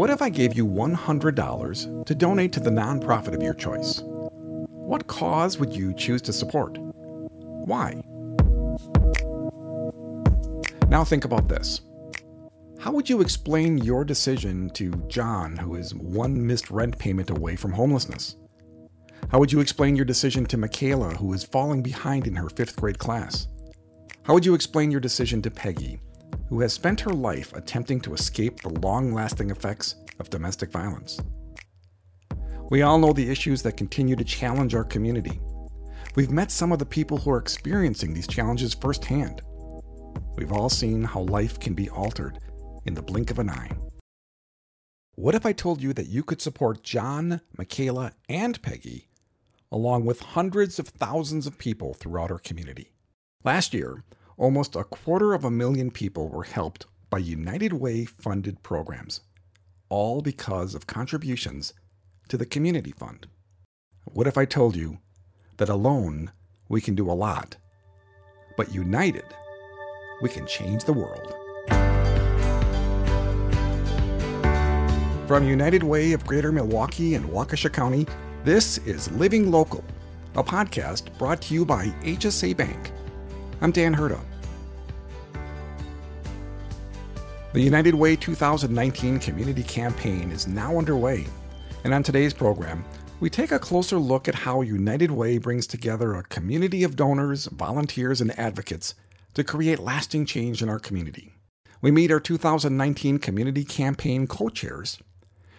What if I gave you $100 to donate to the nonprofit of your choice? What cause would you choose to support? Why? Now think about this. How would you explain your decision to John, who is one missed rent payment away from homelessness? How would you explain your decision to Michaela, who is falling behind in her fifth grade class? How would you explain your decision to Peggy, who has spent her life attempting to escape the long lasting effects of domestic violence? We all know the issues that continue to challenge our community. We've met some of the people who are experiencing these challenges firsthand. We've all seen how life can be altered in the blink of an eye. What if I told you that you could support John, Michaela, and Peggy, along with hundreds of thousands of people throughout our community? Last year, almost a quarter of a million people were helped by United Way funded programs, all because of contributions to the Community Fund. What if I told you that alone we can do a lot, but united we can change the world? From United Way of Greater Milwaukee and Waukesha County, this is Living Local, a podcast brought to you by HSA Bank. I'm Dan Herda. The United Way 2019 Community Campaign is now underway, and on today's program, we take a closer look at how United Way brings together a community of donors, volunteers, and advocates to create lasting change in our community. We meet our 2019 Community Campaign co chairs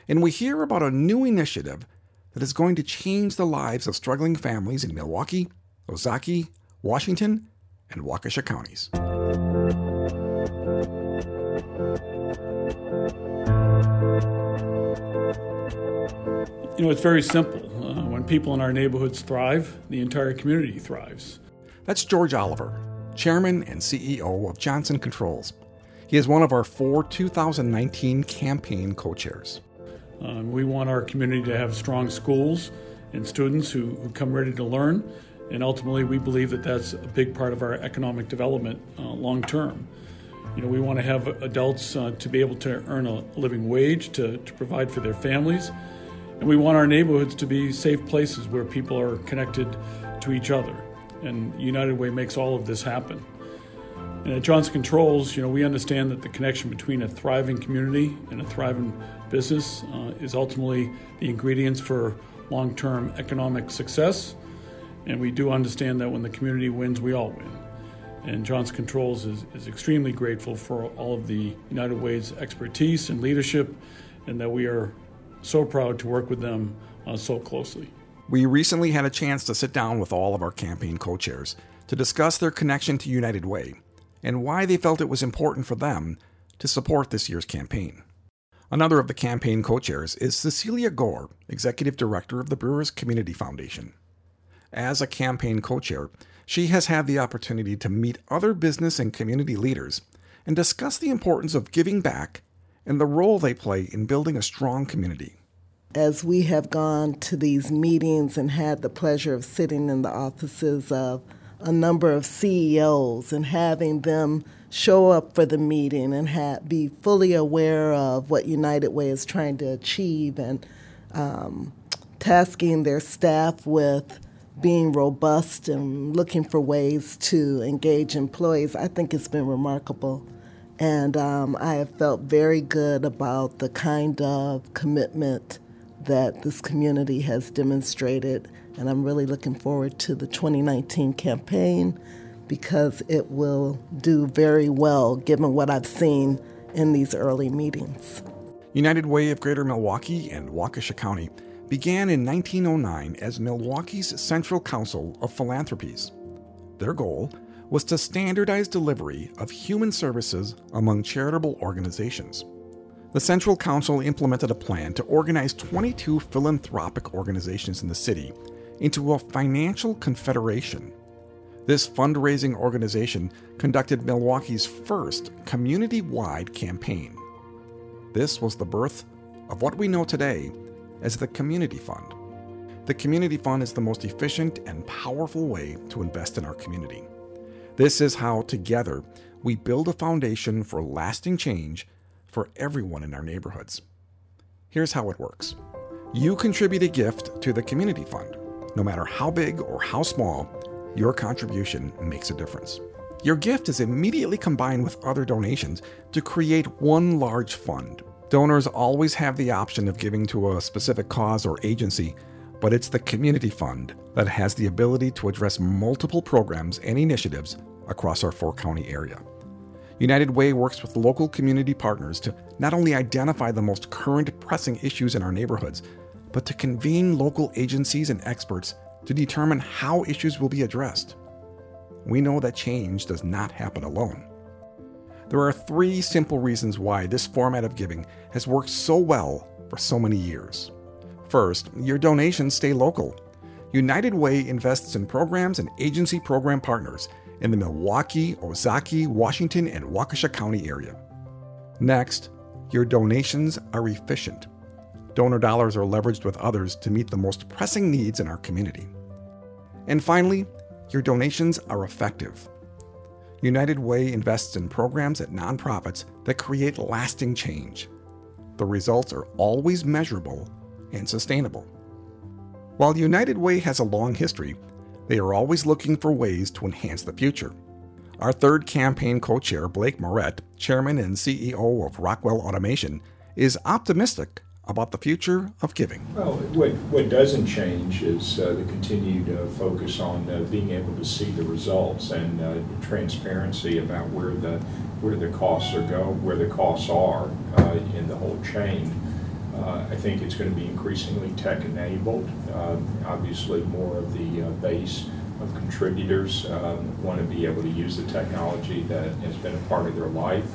and we hear about a new initiative that is going to change the lives of struggling families in Milwaukee, Ozaukee, Washington, and Waukesha counties. You know, it's very simple. Uh, when people in our neighborhoods thrive, the entire community thrives. That's George Oliver, Chairman and CEO of Johnson Controls. He is one of our four 2019 campaign co chairs. Um, we want our community to have strong schools and students who, who, come ready to learn. And ultimately, we believe that that's a big part of our economic development uh, long term. You know, we want to have adults uh, to be able to earn a living wage to, to provide for their families. And we want our neighborhoods to be safe places where people are connected to each other. And United Way makes all of this happen. And at Johnson Controls, you know, we understand that the connection between a thriving community and a thriving business uh, is ultimately the ingredients for long term economic success. And we do understand that when the community wins, we all win. And Johnson Controls is, is extremely grateful for all of the United Way's expertise and leadership, and that we are so proud to work with them uh, so closely. We recently had a chance to sit down with all of our campaign co chairs to discuss their connection to United Way and why they felt it was important for them to support this year's campaign. Another of the campaign co chairs is Cecelia Gore, Executive Director of the Brewers Community Foundation. As a campaign co chair, she has had the opportunity to meet other business and community leaders and discuss the importance of giving back and the role they play in building a strong community. As we have gone to these meetings and had the pleasure of sitting in the offices of a number of CEOs and having them show up for the meeting and be fully aware of what United Way is trying to achieve and um, tasking their staff with being robust and looking for ways to engage employees, I think it's been remarkable. And um, I have felt very good about the kind of commitment that this community has demonstrated. And I'm really looking forward to the 2019 campaign because it will do very well given what I've seen in these early meetings. United Way of Greater Milwaukee and Waukesha County began in 1909 as Milwaukee's Central Council of Philanthropies. Their goal was to standardize delivery of human services among charitable organizations. The Central Council implemented a plan to organize 22 philanthropic organizations in the city into a financial confederation this fundraising organization conducted Milwaukee's first community wide campaign. This was the birth of what we know today as the Community Fund. The Community Fund is the most efficient and powerful way to invest in our community. This is how, together, we build a foundation for lasting change for everyone in our neighborhoods. Here's how it works you contribute a gift to the community fund. No matter how big or how small, your contribution makes a difference. Your gift is immediately combined with other donations to create one large fund. Donors always have the option of giving to a specific cause or agency, but it's the community fund that has the ability to address multiple programs and initiatives across our four county area. United Way works with local community partners to not only identify the most current pressing issues in our neighborhoods, but to convene local agencies and experts to determine how issues will be addressed. We know that change does not happen alone. There are three simple reasons why this format of giving has worked so well for so many years. First, your donations stay local. United Way invests in programs and agency program partners in the Milwaukee, Ozaukee, Washington, and Waukesha County area. Next, your donations are efficient. Donor dollars are leveraged with others to meet the most pressing needs in our community. And finally, your donations are effective. United Way invests in programs at nonprofits that create lasting change. The results are always measurable and sustainable. While United Way has a long history, they are always looking for ways to enhance the future. Our third campaign co chair, Blake Moret, chairman and CEO of Rockwell Automation, is optimistic about the future of giving. Well, what, what doesn't change is uh, the continued uh, focus on uh, being able to see the results and uh, transparency about where the where the costs are go where the costs are uh, in the whole chain. Uh, I think it's going to be increasingly tech enabled. obviously, more of the base of contributors um, want to be able to use the technology that has been a part of their life,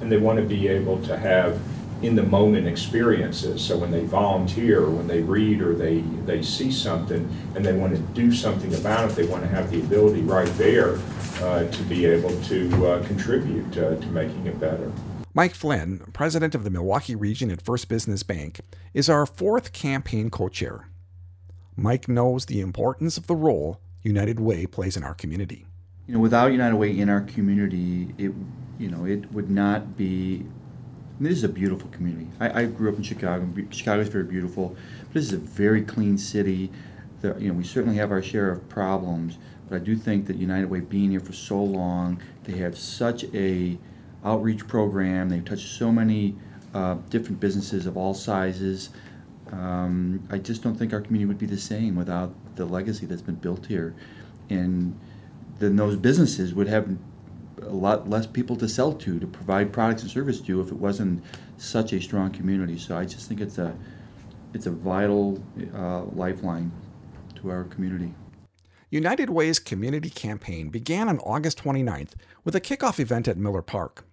and they want to be able to have in the moment experiences. So when they volunteer, when they read, or they, they see something and they want to do something about it, they want to have the ability right there uh, to be able to uh, contribute uh, to making it better. Mike Flynn, president of the Milwaukee region at First Business Bank, is our fourth campaign co chair. Mike knows the importance of the role United Way plays in our community. You know, without United Way in our community, it you know it would not be this is a beautiful community. I, I grew up in Chicago. Chicago is very beautiful. But this is a very clean city. You know, we certainly have our share of problems, but I do think that United Way being here for so long, they have such a outreach program. They've touched so many uh, different businesses of all sizes. Um, I just don't think our community would be the same without the legacy that's been built here, and then those businesses would have a lot less people to sell to, to provide products and service to, if it wasn't such a strong community. So I just think it's a it's a vital uh, lifeline to our community. United Way's community campaign began on August 29th with a kickoff event at Miller Park.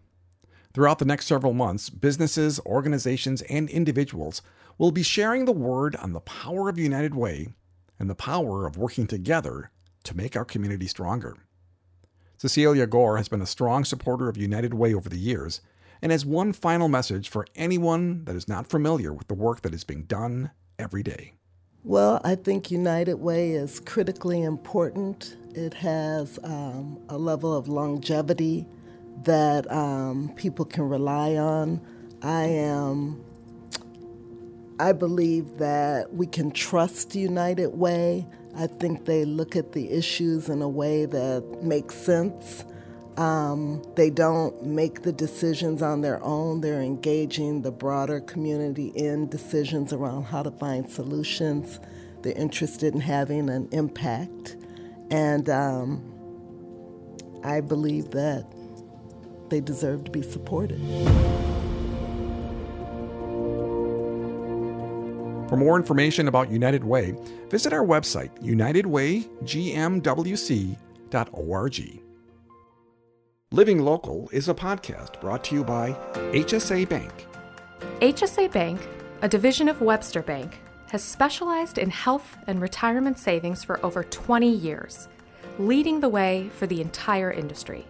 Throughout the next several months, businesses, organizations, and individuals will be sharing the word on the power of United Way and the power of working together to make our community stronger. Cecelia Gore has been a strong supporter of United Way over the years and has one final message for anyone that is not familiar with the work that is being done every day. Well, I think United Way is critically important. It has um, a level of longevity that um, people can rely on. I am. I believe that we can trust United Way. I think they look at the issues in a way that makes sense. Um, they don't make the decisions on their own. They're engaging the broader community in decisions around how to find solutions. They're interested in having an impact. And um, I believe that they deserve to be supported. For more information about United Way, visit our website, unitedwaygmwc.org. Living Local is a podcast brought to you by HSA Bank. HSA Bank, a division of Webster Bank, has specialized in health and retirement savings for over 20 years, leading the way for the entire industry.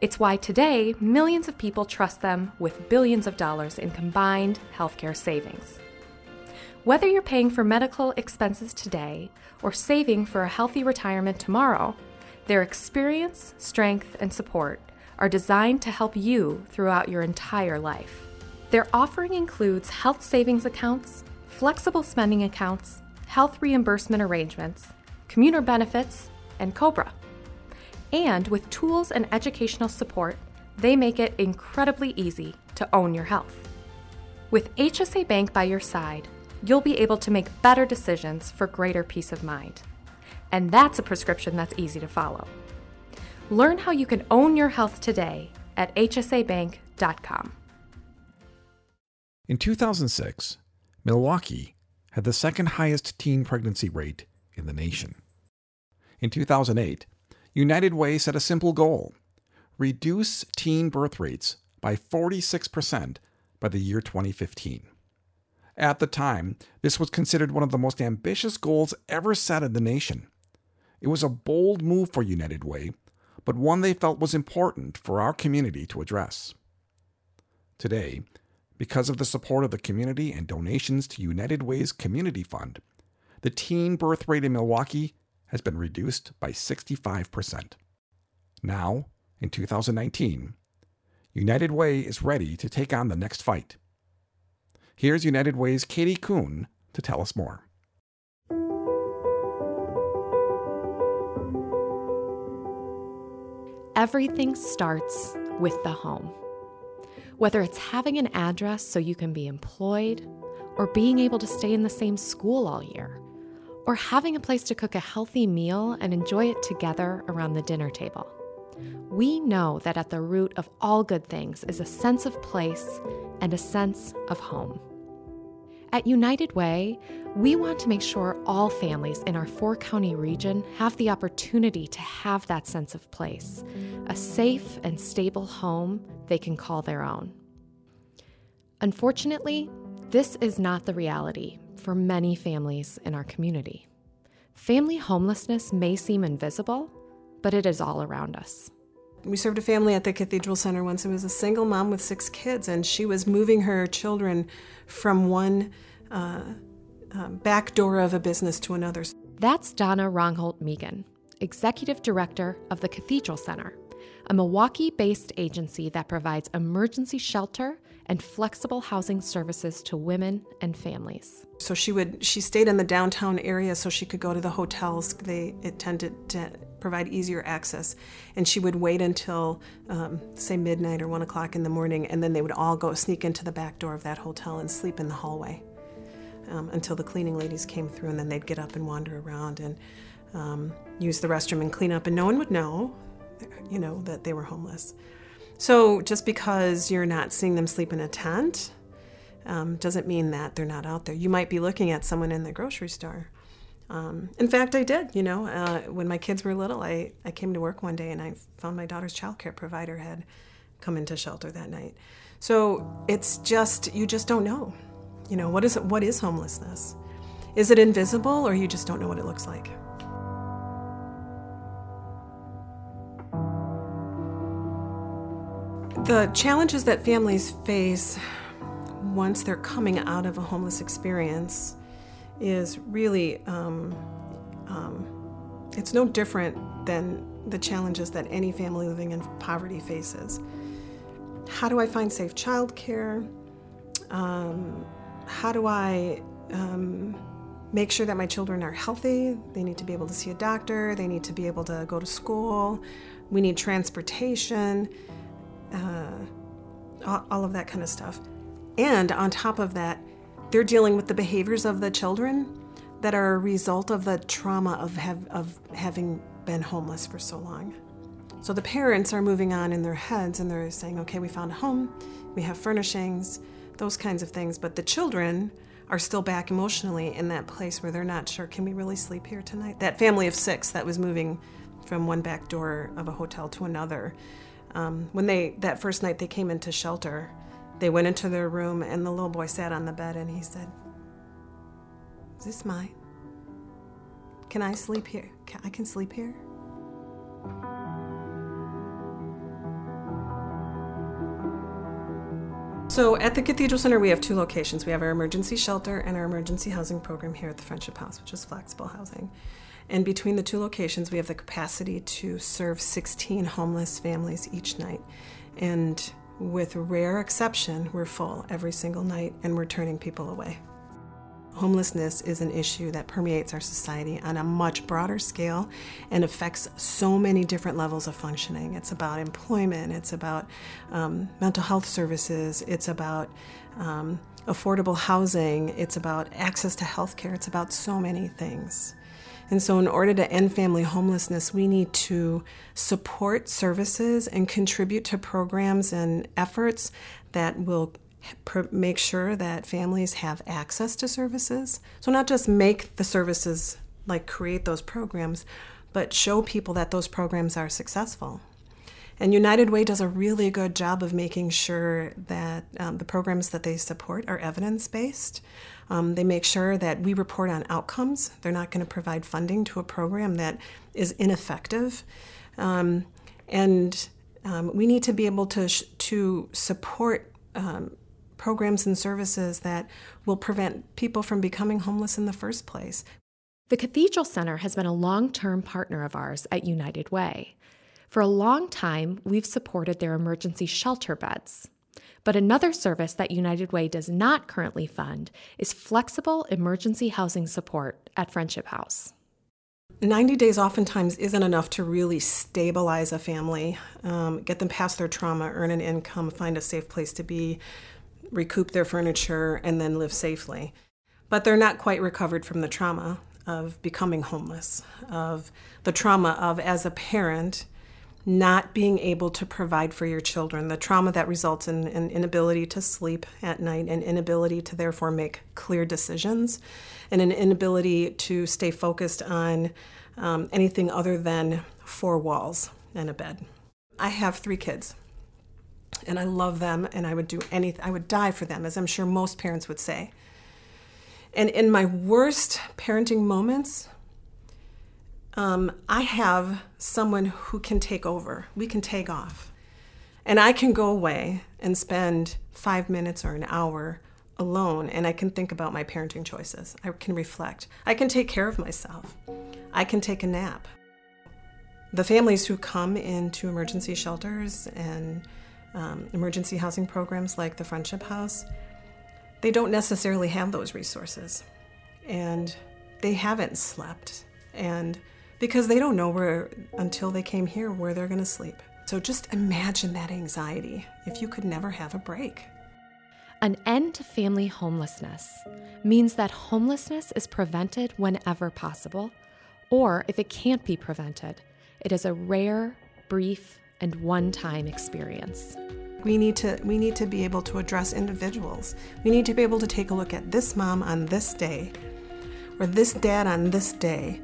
It's why today millions of people trust them with billions of dollars in combined healthcare savings. Whether you're paying for medical expenses today or saving for a healthy retirement tomorrow, their experience, strength, and support are designed to help you throughout your entire life. Their offering includes health savings accounts, flexible spending accounts, health reimbursement arrangements, commuter benefits, and COBRA. And with tools and educational support, they make it incredibly easy to own your health. With HSA Bank by your side, you'll be able to make better decisions for greater peace of mind. And that's a prescription that's easy to follow. Learn how you can own your health today at hsabank.com. In 2006, Milwaukee had the second highest teen pregnancy rate in the nation. In 2008, United Way set a simple goal reduce teen birth rates by 46% by the year 2015. At the time, this was considered one of the most ambitious goals ever set in the nation. It was a bold move for United Way, but one they felt was important for our community to address. Today, because of the support of the community and donations to United Way's Community Fund, the teen birth rate in Milwaukee has been reduced by 65%. Now, in 2019, United Way is ready to take on the next fight. Here's United Way's Katie Kuhn to tell us more. Everything starts with the home. Whether it's having an address so you can be employed, or being able to stay in the same school all year, or having a place to cook a healthy meal and enjoy it together around the dinner table. We know that at the root of all good things is a sense of place and a sense of home. At United Way, we want to make sure all families in our four county region have the opportunity to have that sense of place, a safe and stable home they can call their own. Unfortunately, this is not the reality for many families in our community. Family homelessness may seem invisible, but it is all around us. We served a family at the Cathedral Center once. It was a single mom with six kids, and she was moving her children from one uh, uh, back door of a business to another. That's Donna Rongholt-Migan, Executive Director of the Cathedral Center, a Milwaukee based agency that provides emergency shelter and flexible housing services to women and families. So she would she stayed in the downtown area so she could go to the hotels. They it tended to provide easier access, and she would wait until um, say midnight or one o'clock in the morning, and then they would all go sneak into the back door of that hotel and sleep in the hallway um, until the cleaning ladies came through, and then they'd get up and wander around and um, use the restroom and clean up, and no one would know, you know, that they were homeless. So just because you're not seeing them sleep in a tent um, doesn't mean that they're not out there. You might be looking at someone in the grocery store. Um, in fact, I did. You know, uh, when my kids were little, I, I came to work one day and I found my daughter's childcare provider had come into shelter that night. So it's just you just don't know. You know, what is what is homelessness? Is it invisible or you just don't know what it looks like? The challenges that families face once they're coming out of a homeless experience is really um, um, it's no different than the challenges that any family living in poverty faces. How do I find safe childcare? Um, how do I um, make sure that my children are healthy? They need to be able to see a doctor, they need to be able to go to school, we need transportation, uh, all of that kind of stuff. And on top of that, they're dealing with the behaviors of the children that are a result of the trauma of, have, of having been homeless for so long. So the parents are moving on in their heads and they're saying, okay, we found a home, we have furnishings, those kinds of things. But the children are still back emotionally in that place where they're not sure, can we really sleep here tonight? That family of six that was moving from one back door of a hotel to another. Um, when they, that first night they came into shelter, they went into their room and the little boy sat on the bed and he said, Is this mine? Can I sleep here? Can, I can sleep here? So at the Cathedral Center, we have two locations. We have our emergency shelter and our emergency housing program here at the Friendship House, which is flexible housing. And between the two locations, we have the capacity to serve 16 homeless families each night. And with rare exception, we're full every single night and we're turning people away. Homelessness is an issue that permeates our society on a much broader scale and affects so many different levels of functioning. It's about employment, it's about um, mental health services, it's about um, affordable housing, it's about access to health care, it's about so many things. And so, in order to end family homelessness, we need to support services and contribute to programs and efforts that will make sure that families have access to services. So, not just make the services like create those programs, but show people that those programs are successful. And United Way does a really good job of making sure that um, the programs that they support are evidence based. Um, they make sure that we report on outcomes. They're not going to provide funding to a program that is ineffective. Um, and um, we need to be able to, sh- to support um, programs and services that will prevent people from becoming homeless in the first place. The Cathedral Center has been a long term partner of ours at United Way. For a long time, we've supported their emergency shelter beds. But another service that United Way does not currently fund is flexible emergency housing support at Friendship House. 90 days oftentimes isn't enough to really stabilize a family, um, get them past their trauma, earn an income, find a safe place to be, recoup their furniture, and then live safely. But they're not quite recovered from the trauma of becoming homeless, of the trauma of, as a parent, not being able to provide for your children, the trauma that results in an inability to sleep at night, an inability to therefore make clear decisions, and an inability to stay focused on um, anything other than four walls and a bed. I have three kids, and I love them, and I would do anything, I would die for them, as I'm sure most parents would say. And in my worst parenting moments, um, I have someone who can take over. We can take off. And I can go away and spend five minutes or an hour alone and I can think about my parenting choices. I can reflect. I can take care of myself. I can take a nap. The families who come into emergency shelters and um, emergency housing programs like the Friendship House, they don't necessarily have those resources. And they haven't slept. And because they don't know where, until they came here, where they're going to sleep. So just imagine that anxiety if you could never have a break. An end to family homelessness means that homelessness is prevented whenever possible, or if it can't be prevented, it is a rare, brief, and one time experience. We need to we need to be able to address individuals. We need to be able to take a look at this mom on this day or this dad on this day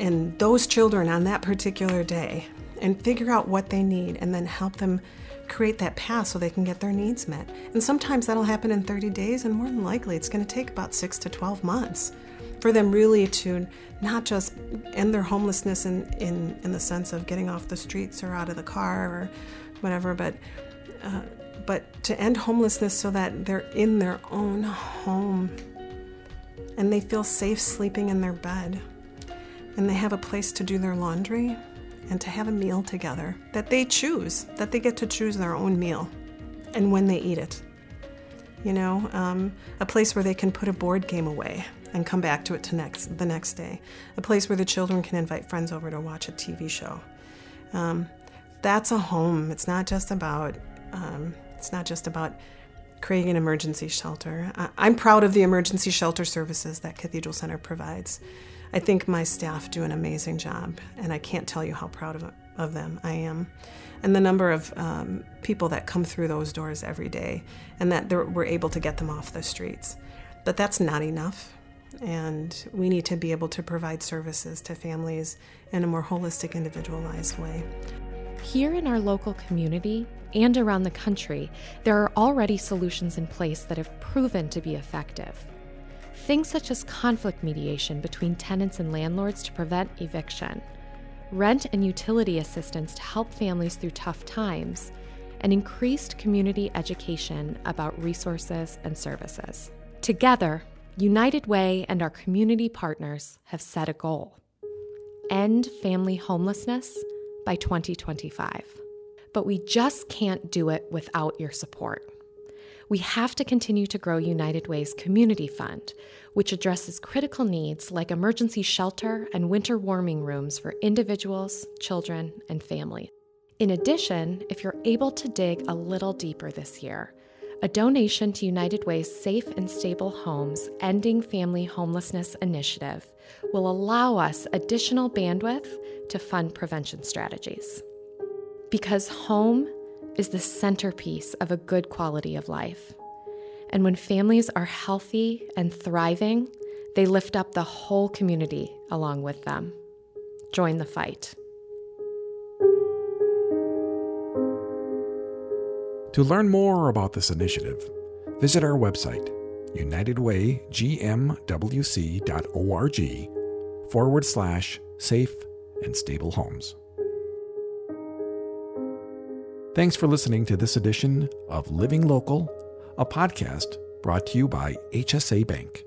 and those children on that particular day and figure out what they need and then help them create that path so they can get their needs met. And sometimes that'll happen in 30 days, and more than likely, it's going to take about six to 12 months for them really to not just end their homelessness in, in, in the sense of getting off the streets or out of the car or whatever, but uh, but to end homelessness so that they're in their own home and they feel safe sleeping in their bed and they have a place to do their laundry and to have a meal together that they choose, that they get to choose their own meal and when they eat it. You know, um, a place where they can put a board game away and come back to it to next, the next day. A place where the children can invite friends over to watch a TV show. Um, that's a home. It's not just about um, it's not just about creating an emergency shelter. I, I'm proud of the emergency shelter services that Cathedral Center provides. I think my staff do an amazing job, and I can't tell you how proud of, of them I am. And the number of um, people that come through those doors every day, and that we're able to get them off the streets. But that's not enough, and we need to be able to provide services to families in a more holistic, individualized way. Here in our local community and around the country, there are already solutions in place that have proven to be effective. Things such as conflict mediation between tenants and landlords to prevent eviction, rent and utility assistance to help families through tough times, and increased community education about resources and services. Together, United Way and our community partners have set a goal end family homelessness by 2025. but we just can't do it without your support. We have to continue to grow United Way's Community Fund, which addresses critical needs like emergency shelter and winter warming rooms for individuals, children, and families. In addition, if you're able to dig a little deeper this year, a donation to United Way's Safe and Stable Homes Ending Family Homelessness Initiative will allow us additional bandwidth to fund prevention strategies. Because home is the centerpiece of a good quality of life. And when families are healthy and thriving, they lift up the whole community along with them. Join the fight. To learn more about this initiative, visit our website, unitedwaygmwc.org forward slash safe and stable homes. Thanks for listening to this edition of Living Local, a podcast brought to you by HSA Bank.